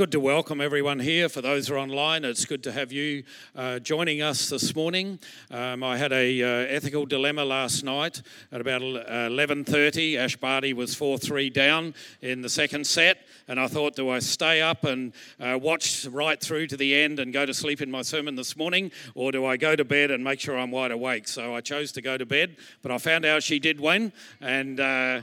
good to welcome everyone here. For those who are online, it's good to have you uh, joining us this morning. Um, I had a uh, ethical dilemma last night at about 11:30. Ash Barty was 4-3 down in the second set, and I thought, do I stay up and uh, watch right through to the end and go to sleep in my sermon this morning, or do I go to bed and make sure I'm wide awake? So I chose to go to bed, but I found out she did win, and uh,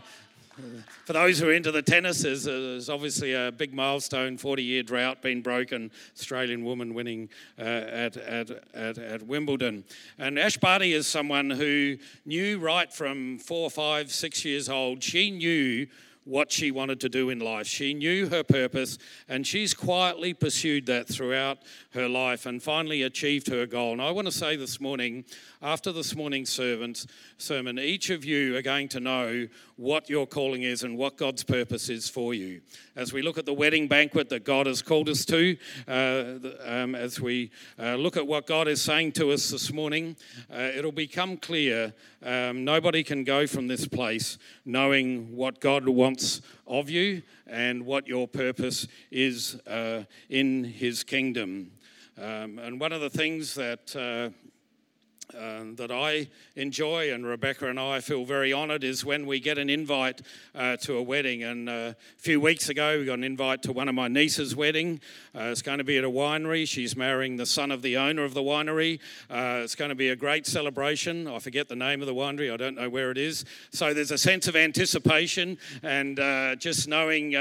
for those who are into the tennis, there's, there's obviously a big milestone 40 year drought being broken. Australian woman winning uh, at, at, at, at, Wimbledon. And Ash Barty is someone who knew right from four, five, six years old, she knew what she wanted to do in life. She knew her purpose and she's quietly pursued that throughout her life and finally achieved her goal. And I want to say this morning, after this morning's sermon, each of you are going to know what your calling is and what God's purpose is for you. As we look at the wedding banquet that God has called us to, uh, um, as we uh, look at what God is saying to us this morning, uh, it'll become clear um, nobody can go from this place knowing what God wants of you and what your purpose is uh, in His kingdom. Um, and one of the things that uh, uh, that I enjoy, and Rebecca and I feel very honoured, is when we get an invite uh, to a wedding. And uh, a few weeks ago, we got an invite to one of my niece's wedding. Uh, it's going to be at a winery. She's marrying the son of the owner of the winery. Uh, it's going to be a great celebration. I forget the name of the winery. I don't know where it is. So there's a sense of anticipation and just knowing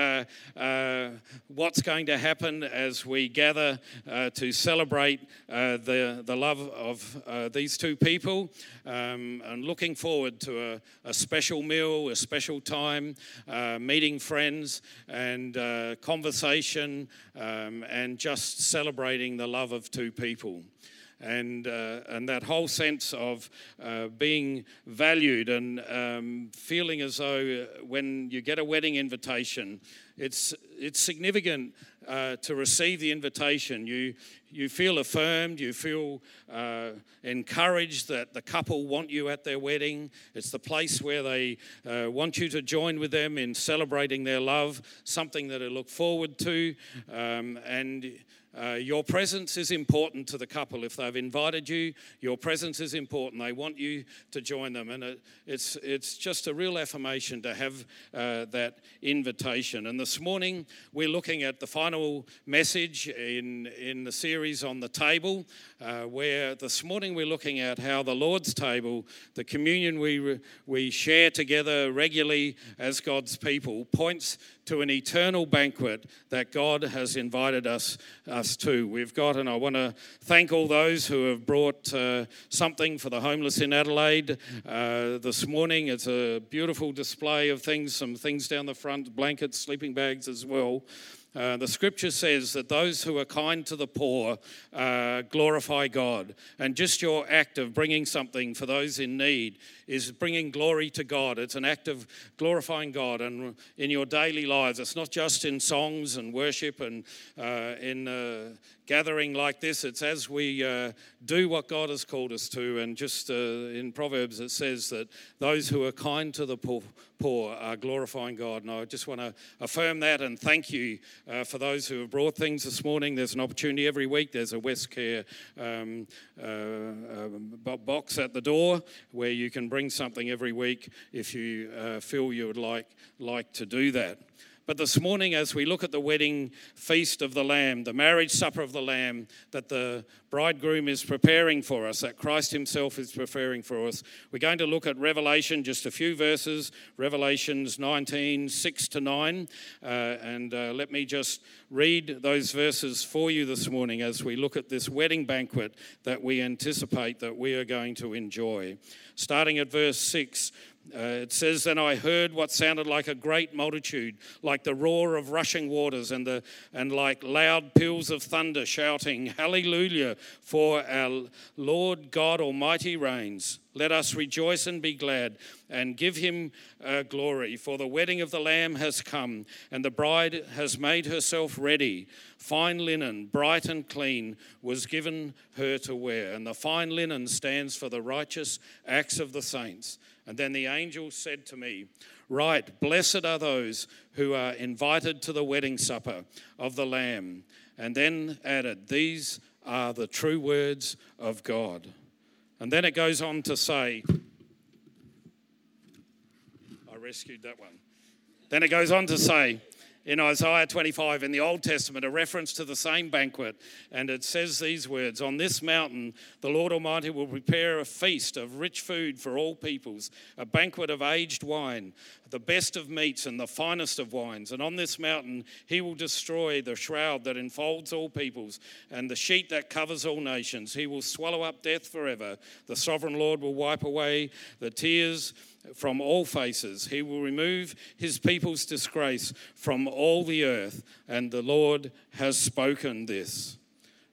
what's going to happen as we gather to celebrate the the love of these these two people um, and looking forward to a, a, special meal, a special time, uh, meeting friends and uh, conversation um, and just celebrating the love of two people. And, uh, and that whole sense of uh, being valued and um, feeling as though when you get a wedding invitation, it's, it's significant uh, to receive the invitation. You, you feel affirmed, you feel uh, encouraged that the couple want you at their wedding. It's the place where they uh, want you to join with them in celebrating their love, something that they look forward to. Um, and uh, your presence is important to the couple. If they've invited you, your presence is important. They want you to join them. And it, it's, it's just a real affirmation to have uh, that invitation. And this morning, we're looking at the final message in, in the series on the table, uh, where this morning we're looking at how the Lord's table, the communion we, we share together regularly as God's people, points to an eternal banquet that God has invited us, us to. We've got, and I want to thank all those who have brought uh, something for the homeless in Adelaide uh, this morning. It's a beautiful display of things, some things down the front, blankets, sleeping bags as well. Uh, the scripture says that those who are kind to the poor uh, glorify God. And just your act of bringing something for those in need is bringing glory to God. It's an act of glorifying God and in your daily lives. It's not just in songs and worship and uh, in uh, gathering like this. It's as we uh, do what God has called us to. And just uh, in Proverbs, it says that those who are kind to the poor, poor are glorifying God. And I just want to affirm that and thank you uh, for those who have brought things this morning. There's an opportunity every week. There's a Westcare um, box at the door where you can bring something every week if you uh, feel you would like, like to do that. But this morning, as we look at the wedding feast of the Lamb, the marriage supper of the Lamb that the bridegroom is preparing for us, that Christ Himself is preparing for us, we're going to look at Revelation, just a few verses, Revelations 19, 6 to 9. Uh, and uh, let me just read those verses for you this morning as we look at this wedding banquet that we anticipate that we are going to enjoy. Starting at verse 6. Uh, it says, Then I heard what sounded like a great multitude, like the roar of rushing waters, and, the, and like loud peals of thunder, shouting, Hallelujah, for our Lord God Almighty reigns. Let us rejoice and be glad and give him uh, glory, for the wedding of the Lamb has come, and the bride has made herself ready. Fine linen, bright and clean, was given her to wear, and the fine linen stands for the righteous acts of the saints. And then the angel said to me, Write, Blessed are those who are invited to the wedding supper of the Lamb. And then added, These are the true words of God. And then it goes on to say, I rescued that one. Then it goes on to say, in Isaiah 25 in the Old Testament, a reference to the same banquet. And it says these words On this mountain, the Lord Almighty will prepare a feast of rich food for all peoples, a banquet of aged wine, the best of meats and the finest of wines. And on this mountain, he will destroy the shroud that enfolds all peoples and the sheet that covers all nations. He will swallow up death forever. The sovereign Lord will wipe away the tears from all faces. He will remove his people's disgrace from all the earth, and the Lord has spoken this.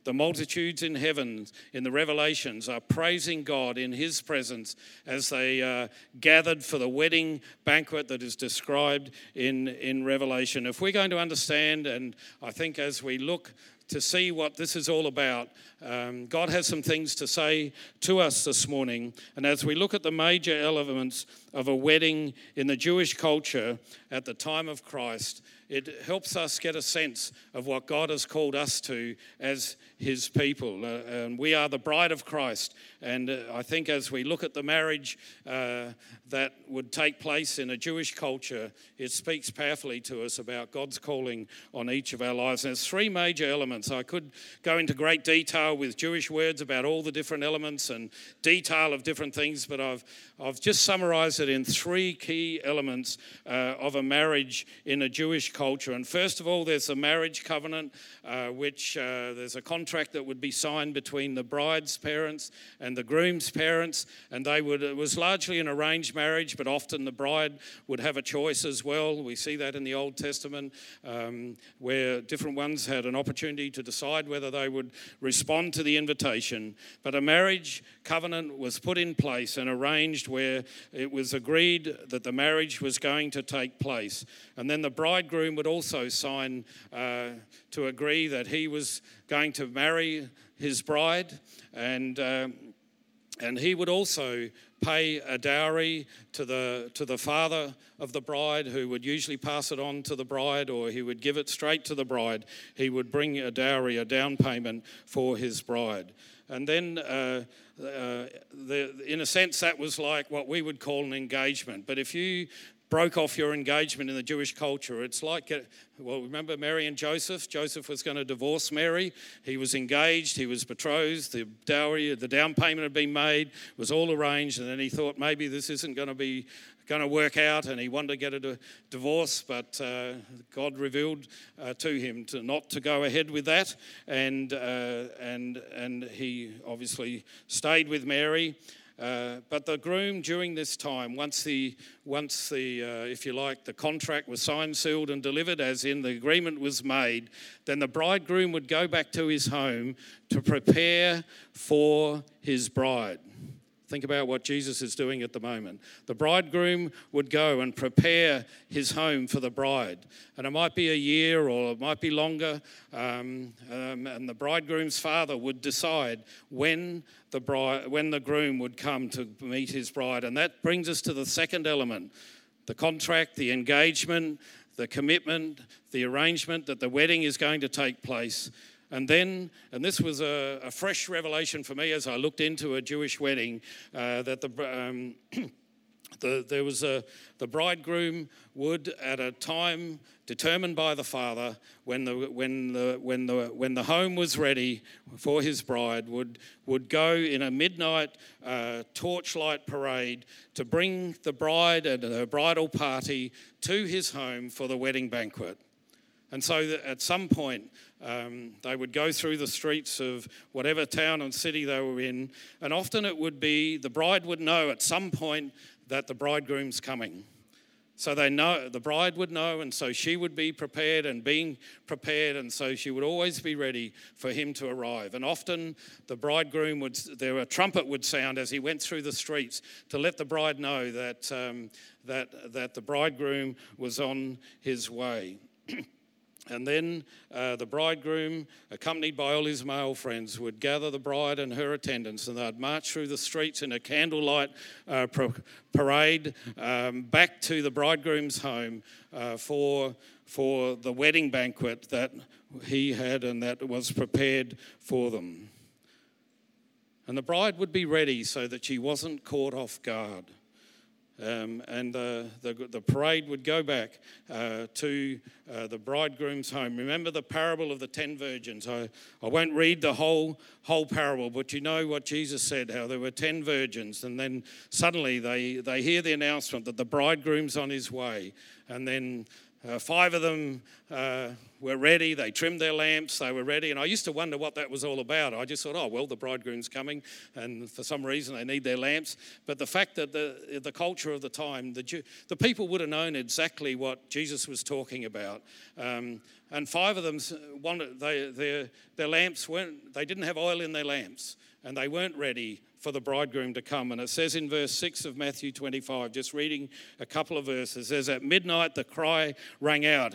The multitudes in heaven, in the revelations, are praising God in His presence as they uh, gathered for the wedding banquet that is described in, in Revelation. If we're going to understand, and I think as we look to see what this is all about. Um, God has some things to say to us this morning. And as we look at the major elements of a wedding in the Jewish culture at the time of Christ, it helps us get a sense of what God has called us to as His people. Uh, and we are the bride of Christ. And uh, I think as we look at the marriage uh, that would take place in a Jewish culture, it speaks powerfully to us about God's calling on each of our lives. And there's three major elements. I could go into great detail with Jewish words about all the different elements and detail of different things, but I've, I've just summarized it in three key elements uh, of a marriage in a Jewish culture. And first of all, there's a marriage covenant, uh, which uh, there's a contract that would be signed between the bride's parents and and the groom's parents, and they would, it was largely an arranged marriage, but often the bride would have a choice as well. We see that in the Old Testament, um, where different ones had an opportunity to decide whether they would respond to the invitation. But a marriage covenant was put in place and arranged where it was agreed that the marriage was going to take place. And then the bridegroom would also sign uh, to agree that he was going to marry his bride and uh, and he would also pay a dowry to the, to the father of the bride, who would usually pass it on to the bride, or he would give it straight to the bride. He would bring a dowry, a down payment for his bride. And then, uh, uh, the, in a sense, that was like what we would call an engagement. But if you broke off your engagement in the Jewish culture. It's like, well, remember Mary and Joseph? Joseph was going to divorce Mary. He was engaged, he was betrothed, the dowry, the down payment had been made, was all arranged, and then he thought maybe this isn't going to be going to work out and he wanted to get a divorce but uh, god revealed uh, to him to not to go ahead with that and uh, and and he obviously stayed with mary uh, but the groom during this time, once the, once the uh, if you like, the contract was signed, sealed, and delivered, as in the agreement was made, then the bridegroom would go back to his home to prepare for his bride. Think about what Jesus is doing at the moment. The bridegroom would go and prepare his home for the bride. And it might be a year or it might be longer. Um, um, and the bridegroom's father would decide when the, bride, when the groom would come to meet his bride. And that brings us to the second element the contract, the engagement, the commitment, the arrangement that the wedding is going to take place. And then, and this was a, a fresh revelation for me as I looked into a Jewish wedding, uh, that the, um, the, there was a, the bridegroom would, at a time determined by the father, when the, when the, when the, when the home was ready for his bride, would, would go in a midnight uh, torchlight parade to bring the bride and her bridal party to his home for the wedding banquet. And so at some point, um, they would go through the streets of whatever town and city they were in, and often it would be the bride would know at some point that the bridegroom's coming. So they know the bride would know, and so she would be prepared and being prepared, and so she would always be ready for him to arrive. And often the bridegroom would, there a trumpet would sound as he went through the streets to let the bride know that um, that that the bridegroom was on his way. And then uh, the bridegroom, accompanied by all his male friends, would gather the bride and her attendants, and they'd march through the streets in a candlelight uh, parade um, back to the bridegroom's home uh, for, for the wedding banquet that he had and that was prepared for them. And the bride would be ready so that she wasn't caught off guard. Um, and the, the, the, parade would go back uh, to uh, the bridegroom's home. Remember the parable of the ten virgins. I, I won't read the whole, whole parable, but you know what Jesus said how there were ten virgins, and then suddenly they, they hear the announcement that the bridegroom's on his way. And then uh, five of them uh, were ready. They trimmed their lamps. They were ready. And I used to wonder what that was all about. I just thought, oh, well, the bridegroom's coming, and for some reason they need their lamps. But the fact that the, the culture of the time, the, Jew, the people would have known exactly what Jesus was talking about. Um, and five of them, wanted, they, their, their lamps weren't, they didn't have oil in their lamps, and they weren't ready for the bridegroom to come. And it says in verse 6 of Matthew 25, just reading a couple of verses, says, At midnight the cry rang out,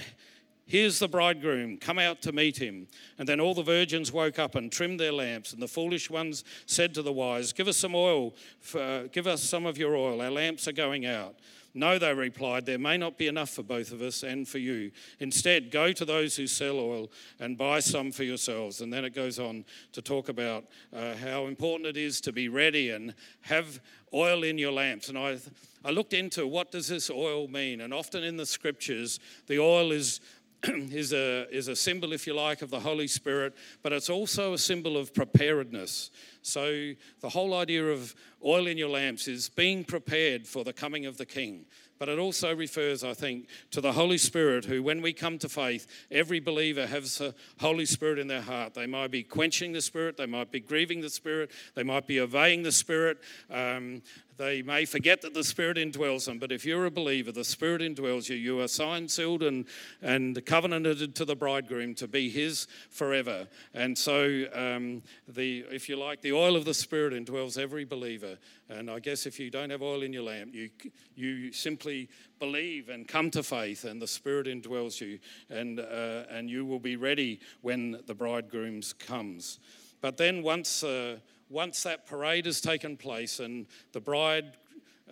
Here's the bridegroom, come out to meet him. And then all the virgins woke up and trimmed their lamps. And the foolish ones said to the wise, Give us some oil, for, uh, give us some of your oil, our lamps are going out. No, they replied, there may not be enough for both of us and for you. Instead, go to those who sell oil and buy some for yourselves. And then it goes on to talk about uh, how important it is to be ready and have oil in your lamps. And I, I looked into what does this oil mean? And often in the scriptures, the oil is is a, is a symbol, if you like, of the Holy Spirit, but it's also a symbol of preparedness. So, the whole idea of oil in your lamps is being prepared for the coming of the King. But it also refers, I think, to the Holy Spirit, who, when we come to faith, every believer has the Holy Spirit in their heart. They might be quenching the Spirit, they might be grieving the Spirit, they might be obeying the Spirit. Um, they may forget that the Spirit indwells them, but if you're a believer, the Spirit indwells you. You are signed, sealed, and, and covenanted to the bridegroom to be His forever. And so, um, the, if you like, the oil of the Spirit indwells every believer. And I guess if you don't have oil in your lamp, you, you simply believe and come to faith, and the Spirit indwells you, and, uh, and you will be ready when the bridegroom comes. But then once. Uh, once that parade has taken place and the bride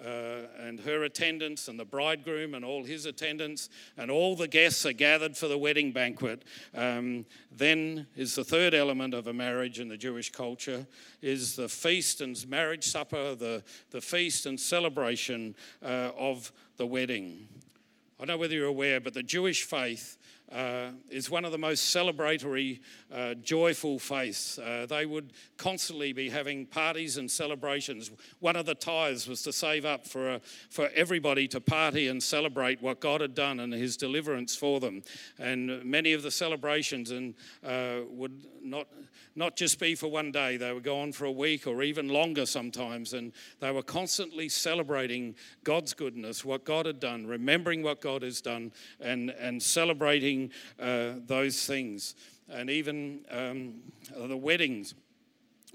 uh, and her attendants and the bridegroom and all his attendants and all the guests are gathered for the wedding banquet um, then is the third element of a marriage in the jewish culture is the feast and marriage supper the, the feast and celebration uh, of the wedding. I don't know whether you're aware but the jewish faith uh, is one of the most celebratory, uh, joyful faiths. Uh, they would constantly be having parties and celebrations. One of the tithes was to save up for, a, for everybody to party and celebrate what God had done and His deliverance for them. And many of the celebrations and uh, would not not just be for one day, they would go on for a week or even longer sometimes. And they were constantly celebrating God's goodness, what God had done, remembering what God has done, and, and celebrating uh, those things. And even um, the weddings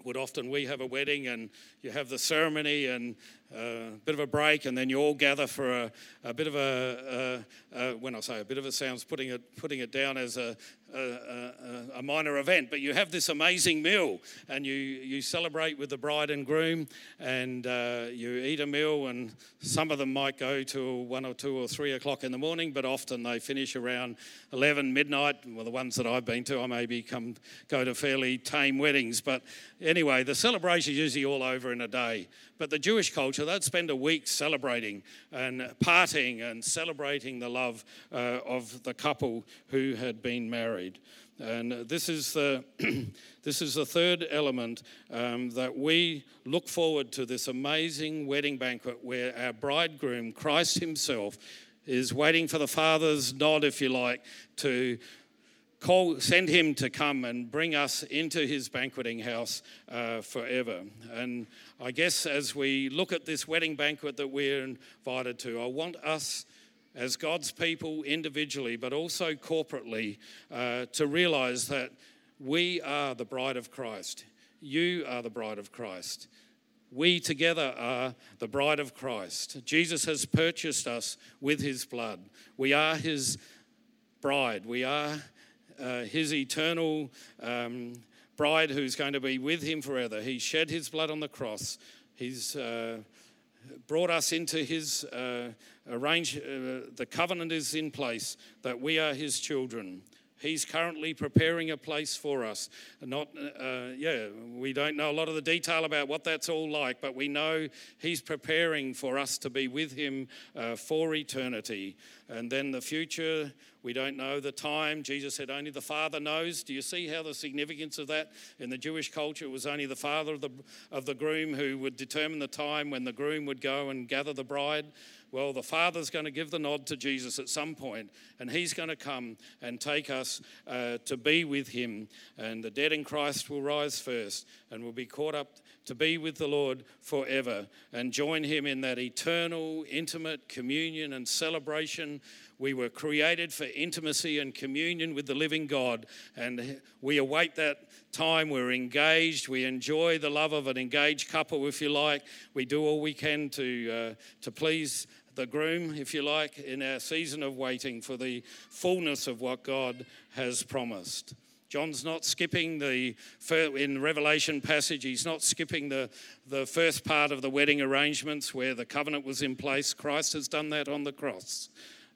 would often we have a wedding and you have the ceremony and a bit of a break, and then you all gather for a, a bit of a, a, a, when I say a bit of a sounds putting it putting it down as a, a, minor event, but you have this amazing meal, and you you celebrate with the bride and groom, and uh, you eat a meal, and some of them might go till one or two or three o'clock in the morning, but often they finish around eleven midnight. Well, the ones that I've been to, I maybe come go to fairly tame weddings, but anyway, the celebration is usually all over in a day. But the Jewish culture, they'd spend a week celebrating and partying and celebrating the love uh, of the couple who had been married. And this is the, this is the third element um, that we look forward to this amazing wedding banquet where our bridegroom, Christ Himself, is waiting for the Father's nod, if you like, to call, send him to come and bring us into his banqueting house uh, forever. And I guess as we look at this wedding banquet that we're invited to, I want us as God's people individually, but also corporately, uh, to realize that we are the bride of Christ. You are the bride of Christ. We together are the bride of Christ. Jesus has purchased us with his blood. We are his bride. We are uh, his eternal um, bride who's going to be with him forever. He shed his blood on the cross. He's uh, brought us into his uh, arrange. Uh, the covenant is in place that we are his children. He's currently preparing a place for us. Not, uh, yeah, we don't know a lot of the detail about what that's all like, but we know He's preparing for us to be with Him uh, for eternity. And then the future, we don't know the time. Jesus said only the Father knows. Do you see how the significance of that in the Jewish culture it was only the father of the, of the groom who would determine the time when the groom would go and gather the bride? Well, the Father's going to give the nod to Jesus at some point, and He's going to come and take us uh, to be with Him. And the dead in Christ will rise first and will be caught up to be with the Lord forever and join Him in that eternal, intimate communion and celebration. We were created for intimacy and communion with the living God, and we await that time. We're engaged. We enjoy the love of an engaged couple, if you like. We do all we can to, uh, to please the groom, if you like, in our season of waiting for the fullness of what God has promised. John's not skipping the, in Revelation passage, he's not skipping the, the first part of the wedding arrangements where the covenant was in place. Christ has done that on the cross.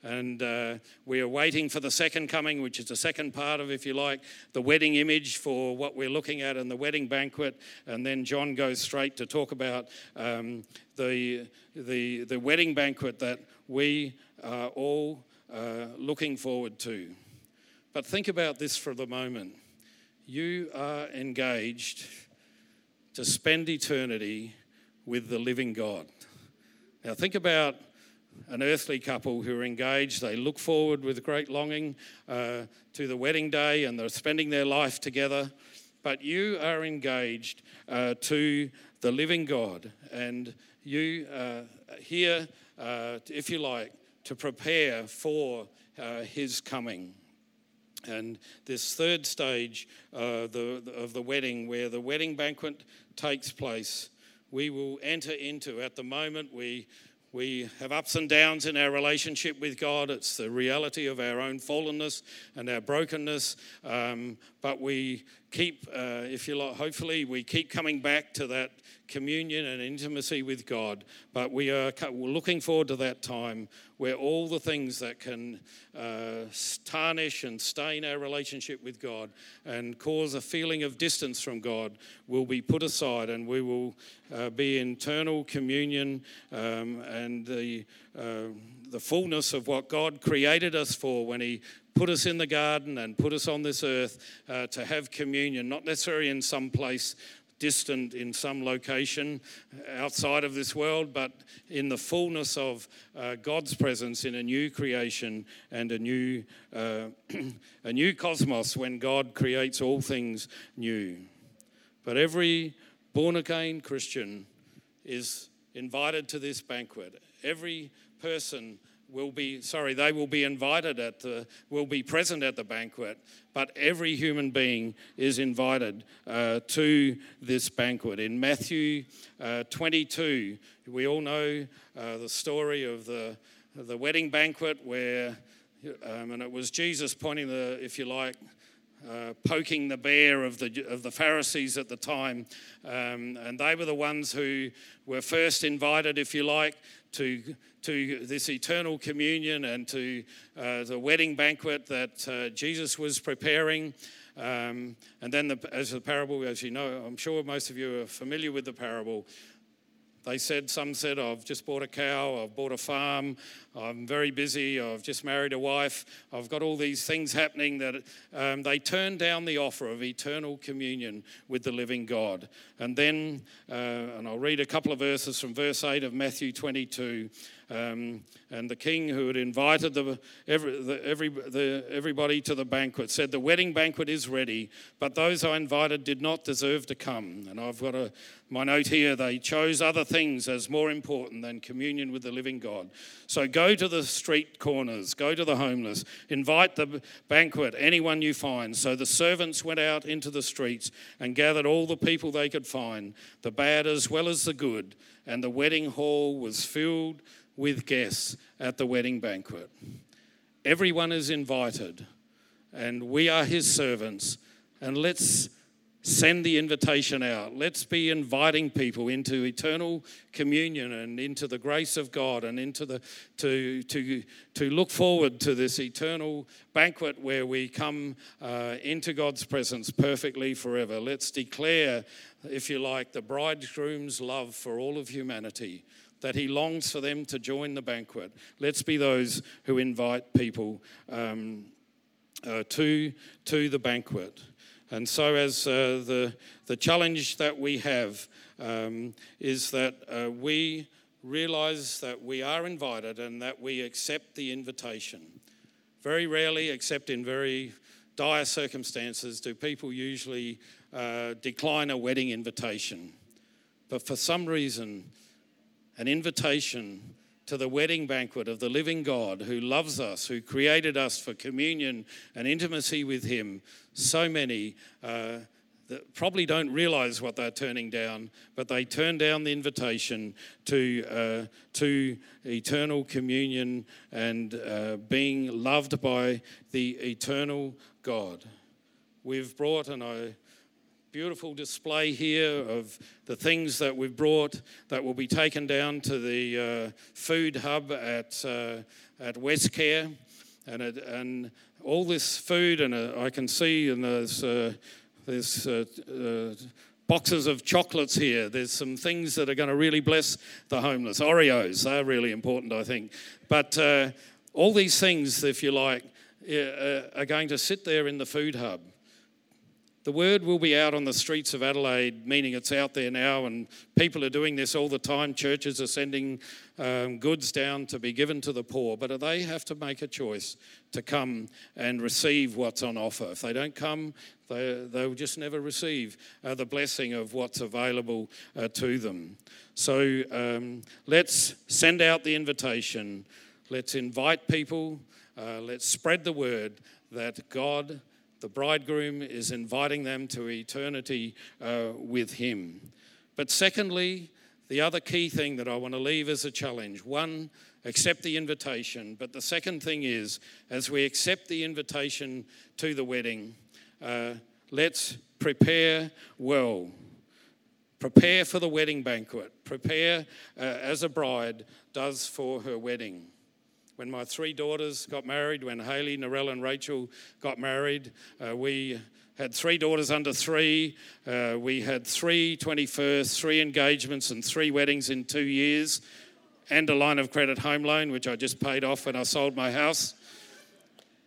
And uh, we are waiting for the second coming, which is the second part of, if you like, the wedding image for what we're looking at in the wedding banquet. And then John goes straight to talk about um, the, the, the wedding banquet that we are all uh, looking forward to. But think about this for the moment. You are engaged to spend eternity with the living God. Now, think about an earthly couple who are engaged. They look forward with great longing uh, to the wedding day and they're spending their life together. But you are engaged uh, to the living God, and you are here, uh, if you like, to prepare for uh, His coming. And this third stage uh, the, of the wedding, where the wedding banquet takes place, we will enter into. At the moment, we we have ups and downs in our relationship with God. It's the reality of our own fallenness and our brokenness. Um, but we keep, uh, if you like, hopefully, we keep coming back to that communion and intimacy with God. But we are looking forward to that time where all the things that can uh, tarnish and stain our relationship with God and cause a feeling of distance from God will be put aside and we will uh, be in eternal communion um, and the, uh, the fullness of what God created us for when He put us in the garden and put us on this earth uh, to have communion, not necessarily in some place distant in some location outside of this world, but in the fullness of uh, God's presence in a new creation and a new, uh, a new cosmos when God creates all things new. But every born again Christian is invited to this banquet. Every person will be sorry they will be invited at the will be present at the banquet but every human being is invited uh, to this banquet in matthew uh, 22 we all know uh, the story of the the wedding banquet where um, and it was jesus pointing the if you like uh, poking the bear of the, of the Pharisees at the time. Um, and they were the ones who were first invited, if you like, to, to this eternal communion and to uh, the wedding banquet that uh, Jesus was preparing. Um, and then, the, as the parable, as you know, I'm sure most of you are familiar with the parable. They said, some said, I've just bought a cow, I've bought a farm, I'm very busy, I've just married a wife, I've got all these things happening that um, they turned down the offer of eternal communion with the living God. And then, uh, and I'll read a couple of verses from verse 8 of Matthew 22. Um, and the king who had invited the, every, the, every, the, everybody to the banquet said, The wedding banquet is ready, but those I invited did not deserve to come. And I've got a, my note here they chose other things as more important than communion with the living God. So go to the street corners, go to the homeless, invite the banquet, anyone you find. So the servants went out into the streets and gathered all the people they could find, the bad as well as the good, and the wedding hall was filled with guests at the wedding banquet. Everyone is invited, and we are his servants. And let's send the invitation out. Let's be inviting people into eternal communion and into the grace of God and into the to to to look forward to this eternal banquet where we come uh, into God's presence perfectly forever. Let's declare, if you like, the bridegroom's love for all of humanity. That he longs for them to join the banquet. Let's be those who invite people um, uh, to, to the banquet. And so, as uh, the, the challenge that we have um, is that uh, we realize that we are invited and that we accept the invitation. Very rarely, except in very dire circumstances, do people usually uh, decline a wedding invitation. But for some reason, an invitation to the wedding banquet of the living God who loves us, who created us for communion and intimacy with Him. So many uh, that probably don't realize what they're turning down, but they turn down the invitation to, uh, to eternal communion and uh, being loved by the eternal God. We've brought, and I beautiful display here of the things that we've brought that will be taken down to the uh, food hub at, uh, at Westcare. And, it, and all this food, and uh, I can see, and there's, uh, there's uh, uh, boxes of chocolates here. There's some things that are going to really bless the homeless. Oreos, they're really important, I think. But all these things, if you like, are going to sit there in the food hub. The word will be out on the streets of Adelaide, meaning it's out there now, and people are doing this all the time. Churches are sending um, goods down to be given to the poor, but they have to make a choice to come and receive what's on offer. If they don't come, they, they'll just never receive uh, the blessing of what's available uh, to them. So um, let's send out the invitation. Let's invite people. Uh, let's spread the word that God the bridegroom is inviting them to eternity uh, with him. But secondly, the other key thing that I want to leave as a challenge one, accept the invitation. But the second thing is, as we accept the invitation to the wedding, uh, let's prepare well. Prepare for the wedding banquet. Prepare uh, as a bride does for her wedding when my three daughters got married, when Haley, Narelle, and Rachel got married, uh, we had three daughters under three. Uh, we had three 21st, three engagements, and three weddings in two years, and a line of credit home loan, which I just paid off when I sold my house.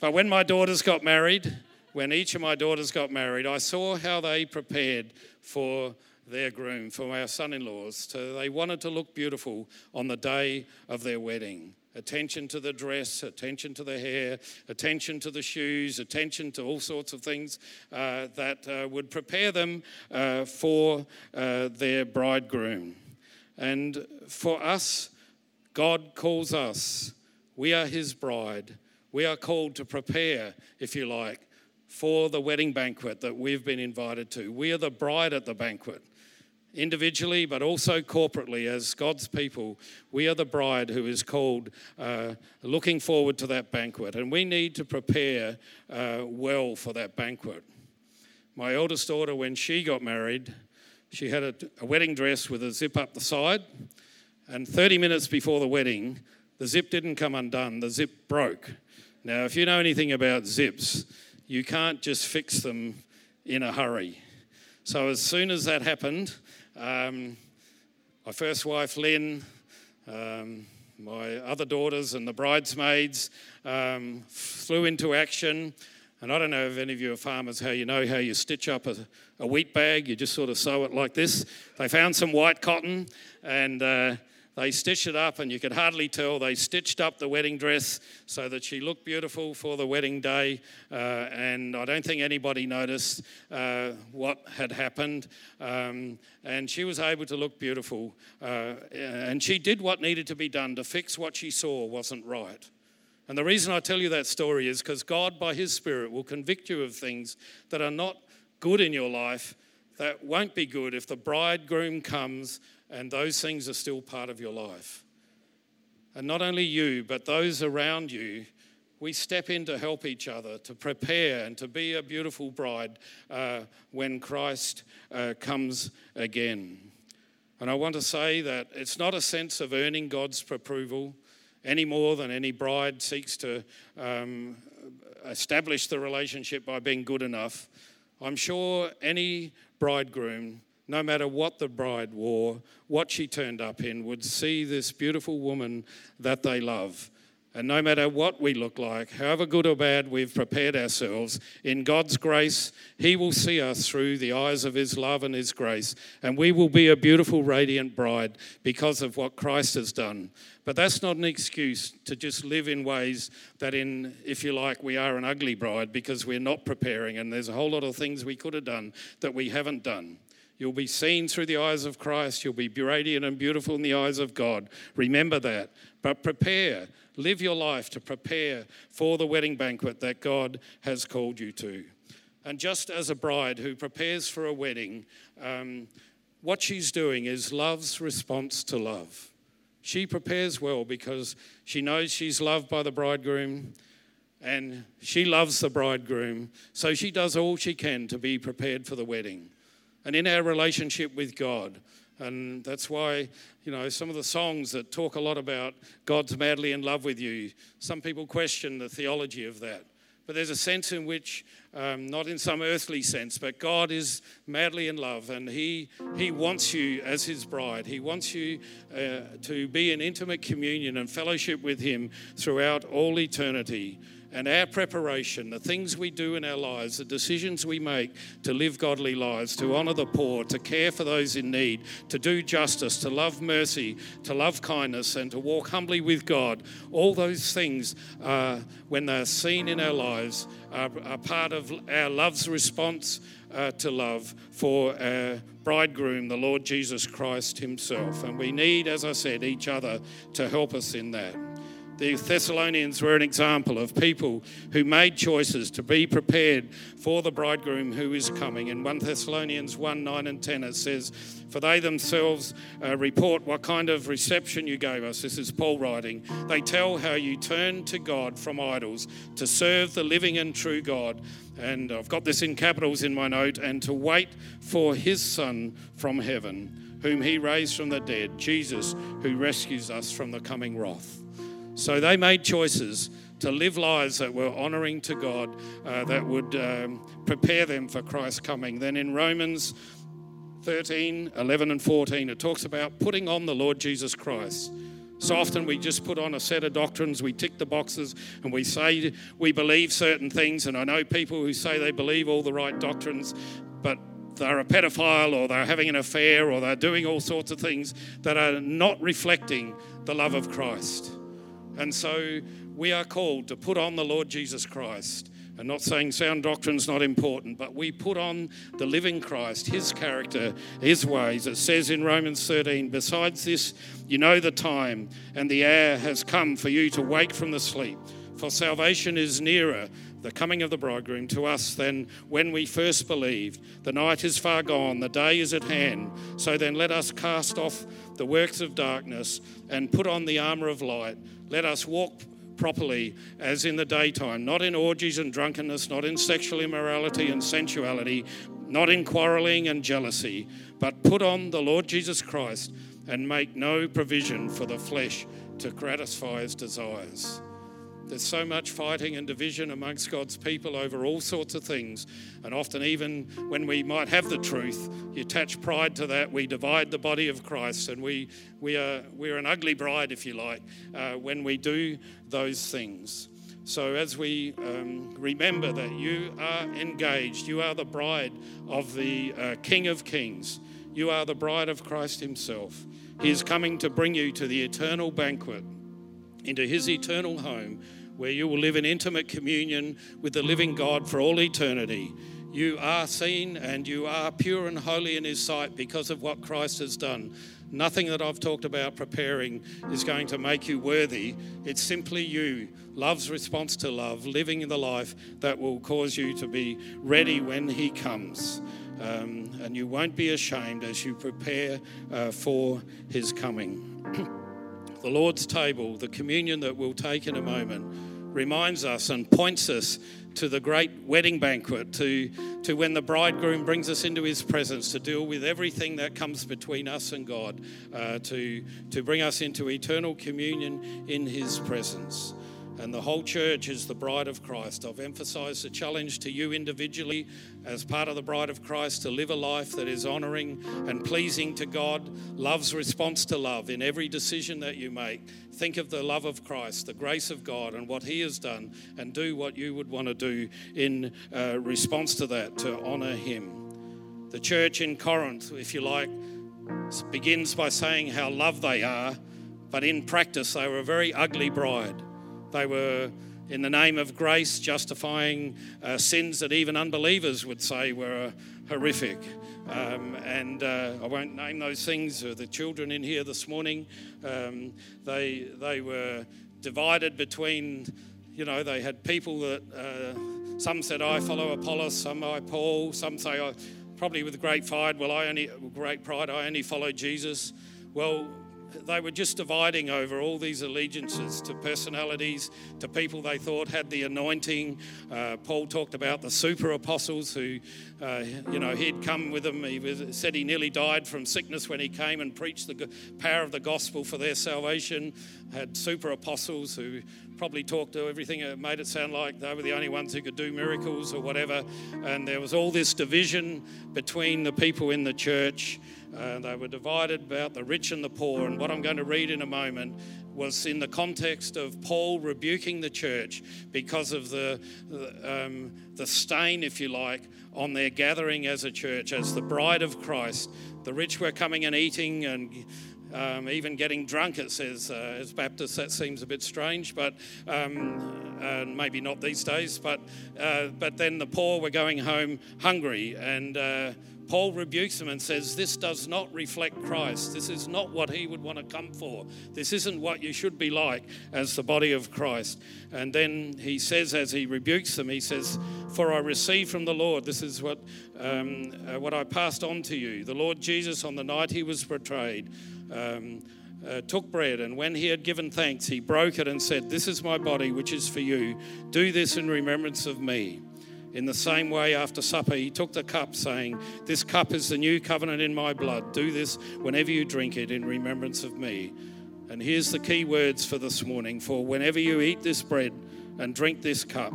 But when my daughters got married, when each of my daughters got married, I saw how they prepared for their groom, for our son in laws. So they wanted to look beautiful on the day of their wedding attention to the dress, attention to the hair, attention to the shoes, attention to all sorts of things uh, that uh, would prepare them uh, for uh, their bridegroom. And for us, God calls us. We are His bride. We are called to prepare, if you like, for the wedding banquet that we've been invited to. We are the bride at the banquet individually, but also corporately as God's people. We are the bride who is called uh, looking forward to that banquet, and we need to prepare uh, well for that banquet. My eldest daughter, when she got married, she had a, a wedding dress with a zip up the side, and 30 minutes before the wedding, the zip didn't come undone, the zip broke. Now, if you know anything about zips, you can't just fix them in a hurry. So, as soon as that happened, um, my first wife, Lynn, um, my other daughters, and the bridesmaids um, flew into action. And I don't know if any of you are farmers, how you know how you stitch up a, a wheat bag. You just sort of sew it like this. They found some white cotton and uh, they stitched it up, and you could hardly tell. They stitched up the wedding dress so that she looked beautiful for the wedding day. Uh, and I don't think anybody noticed uh, what had happened. Um, and she was able to look beautiful. Uh, and she did what needed to be done to fix what she saw wasn't right. And the reason I tell you that story is because God, by His Spirit, will convict you of things that are not good in your life, that won't be good if the bridegroom comes and those things are still part of your life. And not only you, but those around you we step in to help each other, to prepare and to be a beautiful bride uh, when Christ uh, comes again. And I want to say that it's not a sense of earning God's approval any more than any bride seeks to um, establish the relationship by being good enough. I'm sure any bridegroom, no matter what the bride wore, what she turned up in, would see this beautiful woman that they love and no matter what we look like, however good or bad we've prepared ourselves, in God's grace, He will see us through the eyes of His love and His grace. And we will be a beautiful, radiant bride because of what Christ has done. But that's not an excuse to just live in ways that, in, if you like, we are an ugly bride because we're not preparing. And there's a whole lot of things we could have done that we haven't done. You'll be seen through the eyes of Christ. You'll be radiant and beautiful in the eyes of God. Remember that. But prepare. Live your life to prepare for the wedding banquet that God has called you to. And just as a bride who prepares for a wedding, um, what she's doing is love's response to love. She prepares well because she knows she's loved by the bridegroom and she loves the bridegroom. So she does all she can to be prepared for the wedding. And in our relationship with God, and that's why, you know, some of the songs that talk a lot about God's madly in love with you, some people question the theology of that. But there's a sense in which, um, not in some earthly sense, but God is madly in love and He, he wants you as His bride. He wants you uh, to be in intimate communion and fellowship with Him throughout all eternity and our preparation, the things we do in our lives, the decisions we make to live godly lives, to honour the poor, to care for those in need, to do justice, to love mercy, to love kindness, and to walk humbly with God, all those things, uh, when they're seen in our lives, are, are part of our love's response uh, to love for our bridegroom, the Lord Jesus Christ Himself. And we need, as I said, each other to help us in that. The Thessalonians were an example of people who made choices to be prepared for the bridegroom who is coming. In 1 Thessalonians 1 9 and 10, it says, For they themselves uh, report what kind of reception you gave us. This is Paul writing. They tell how you turned to God from idols to serve the living and true God. And I've got this in capitals in my note, and to wait for his Son from heaven, whom he raised from the dead, Jesus, who rescues us from the coming wrath. So they made choices to live lives that were honoring to God, uh, that would um, prepare them for Christ's coming. Then in Romans 13, 11, and 14, it talks about putting on the Lord Jesus Christ. So often we just put on a set of doctrines, we tick the boxes, and we say we believe certain things. And I know people who say they believe all the right doctrines, but they're a pedophile or they're having an affair or they're doing all sorts of things that are not reflecting the love of Christ. And so we are called to put on the Lord Jesus Christ. And not saying sound doctrine's not important, but we put on the living Christ, his character, his ways. It says in Romans 13, besides this, you know the time and the hour has come for you to wake from the sleep. For salvation is nearer, the coming of the bridegroom, to us than when we first believed. The night is far gone, the day is at hand. So then let us cast off the works of darkness and put on the armour of light. Let us walk properly as in the daytime, not in orgies and drunkenness, not in sexual immorality and sensuality, not in quarreling and jealousy, but put on the Lord Jesus Christ and make no provision for the flesh to gratify its desires. There's so much fighting and division amongst God's people over all sorts of things. And often, even when we might have the truth, you attach pride to that. We divide the body of Christ, and we, we are, we're an ugly bride, if you like, uh, when we do those things. So, as we um, remember that you are engaged, you are the bride of the uh, King of Kings, you are the bride of Christ Himself. He is coming to bring you to the eternal banquet, into His eternal home where you will live in intimate communion with the living God for all eternity. You are seen and you are pure and holy in His sight because of what Christ has done. Nothing that I've talked about preparing is going to make you worthy. It's simply you, love's response to love, living the life that will cause you to be ready when He comes. Um, and you won't be ashamed as you prepare uh, for His coming. the Lord's table, the communion that we'll take in a moment, reminds us and points us to the great wedding banquet, to, to when the bridegroom brings us into his presence to deal with everything that comes between us and God, uh, to, to bring us into eternal communion in his presence and the whole church is the bride of Christ. I've emphasized the challenge to you individually as part of the bride of Christ to live a life that is honoring and pleasing to God, love's response to love in every decision that you make. Think of the love of Christ, the grace of God, and what He has done, and do what you would want to do in uh, response to that to honor Him. The church in Corinth, if you like, begins by saying how loved they are, but in practice, they were a very ugly bride. They were, in the name of grace, justifying uh, sins that even unbelievers would say were uh, horrific. Um, and uh, I won't name those things. Uh, the children in here this morning, um, they, they were divided between, you know, they had people that uh, some said, I follow Apollos, some I Paul, some say, I, probably with great pride, well, I only, great pride, I only follow Jesus. Well, they were just dividing over all these allegiances to personalities, to people they thought had the anointing. Uh, Paul talked about the super apostles who, uh, you know, he'd come with them. He was, said he nearly died from sickness when he came and preached the power of the gospel for their salvation. Had super apostles who probably talked to everything, it made it sound like they were the only ones who could do miracles or whatever. And there was all this division between the people in the church. Uh, they were divided about the rich and the poor. And what I'm going to read in a moment was in the context of Paul rebuking the church because of the, um, the stain, if you like, on their gathering as a church, as the bride of Christ. The rich were coming and eating and um, even getting drunk, it says. Uh, as Baptists, that seems a bit strange, but um, uh, maybe not these days. But, uh, but then the poor were going home hungry, and uh, Paul rebukes them and says, This does not reflect Christ. This is not what he would want to come for. This isn't what you should be like as the body of Christ. And then he says, as he rebukes them, he says, For I received from the Lord, this is what, um, uh, what I passed on to you. The Lord Jesus, on the night he was betrayed, um, uh, took bread, and when he had given thanks, he broke it and said, This is my body, which is for you. Do this in remembrance of me. In the same way, after supper, he took the cup, saying, This cup is the new covenant in my blood. Do this whenever you drink it in remembrance of me. And here's the key words for this morning For whenever you eat this bread and drink this cup,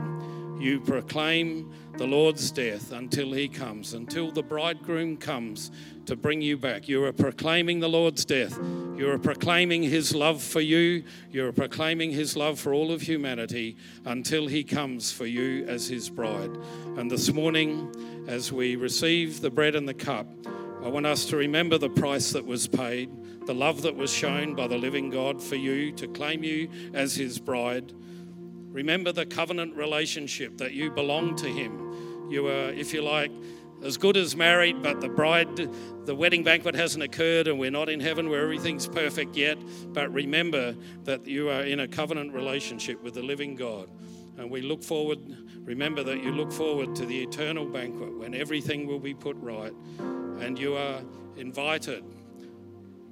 you proclaim the Lord's death until he comes, until the bridegroom comes to bring you back. You are proclaiming the Lord's death. You are proclaiming his love for you. You are proclaiming his love for all of humanity until he comes for you as his bride. And this morning, as we receive the bread and the cup, I want us to remember the price that was paid, the love that was shown by the living God for you to claim you as his bride. Remember the covenant relationship that you belong to him. You are, if you like, as good as married, but the bride, the wedding banquet hasn't occurred, and we're not in heaven where everything's perfect yet. But remember that you are in a covenant relationship with the living God. And we look forward, remember that you look forward to the eternal banquet when everything will be put right. And you are invited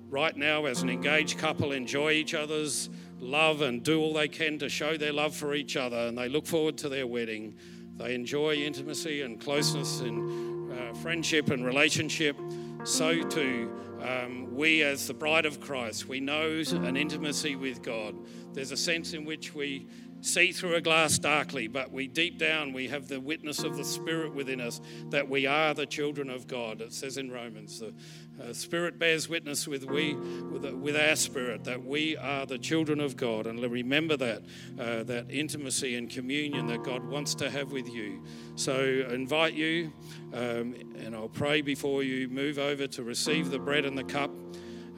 right now as an engaged couple, enjoy each other's love and do all they can to show their love for each other. And they look forward to their wedding. They enjoy intimacy and closeness and uh, friendship and relationship, so too um, we, as the bride of Christ, we know an intimacy with God. There's a sense in which we see through a glass darkly, but we deep down we have the witness of the Spirit within us that we are the children of God. It says in Romans, the uh, Spirit bears witness with we with, with, our spirit that we are the children of God, and remember that uh, that intimacy and communion that God wants to have with you. So I invite you, um, and I'll pray before you move over to receive the bread and the cup.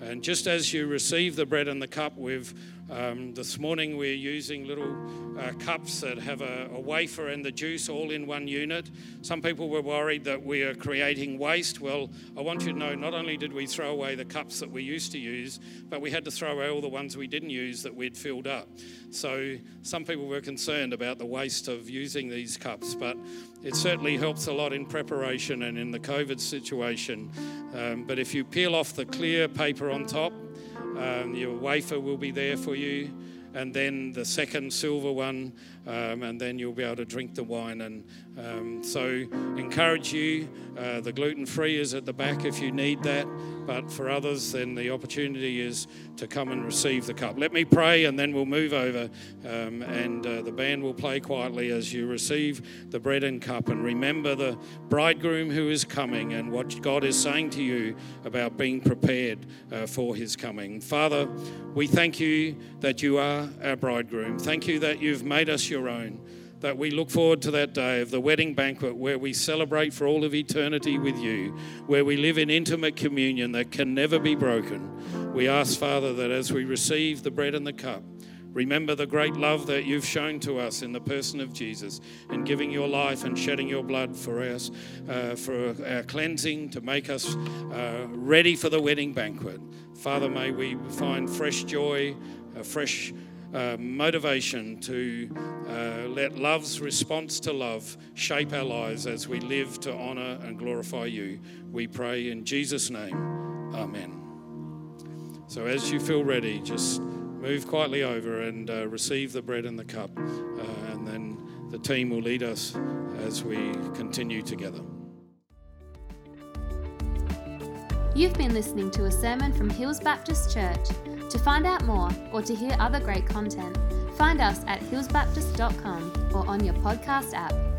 And just as you receive the bread and the cup, we've um, this morning we're using little uh, cups that have a, a, wafer and the juice all in one unit. Some people were worried that we are creating waste. Well, I want you to know not only did we throw away the cups that we used to use, but we had to throw away all the ones we didn't use that we'd filled up. So some people were concerned about the waste of using these cups, but it certainly helps a lot in preparation and in the COVID situation. Um, but if you peel off the clear paper on top, um, your wafer will be there for you. and then the second silver one, um, and then you'll be able to drink the wine. And um, so, encourage you. Uh, the gluten free is at the back if you need that, but for others, then the opportunity is to come and receive the cup. Let me pray, and then we'll move over, um, and uh, the band will play quietly as you receive the bread and cup. And remember the bridegroom who is coming and what God is saying to you about being prepared uh, for his coming. Father, we thank you that you are our bridegroom. Thank you that you've made us your own that we look forward to that day of the wedding banquet where we celebrate for all of eternity with you, where we live in intimate communion that can never be broken. We ask, Father, that as we receive the bread and the cup, Remember the great love that you've shown to us in the person of Jesus in giving your life and shedding your blood for us, uh, for our cleansing, to make us uh, ready for the wedding banquet. Father, may we find fresh joy, a fresh motivation to uh, let love's response to love shape our lives as we live to honour and glorify you. We pray in Jesus' name. Amen. So, as you feel ready, just move quietly over and uh, receive the bread and the cup, uh, and then the team will lead us as we continue together. You've been listening to a sermon from Hills Baptist Church. To find out more or to hear other great content, find us at hillsbaptist.com or on your podcast app.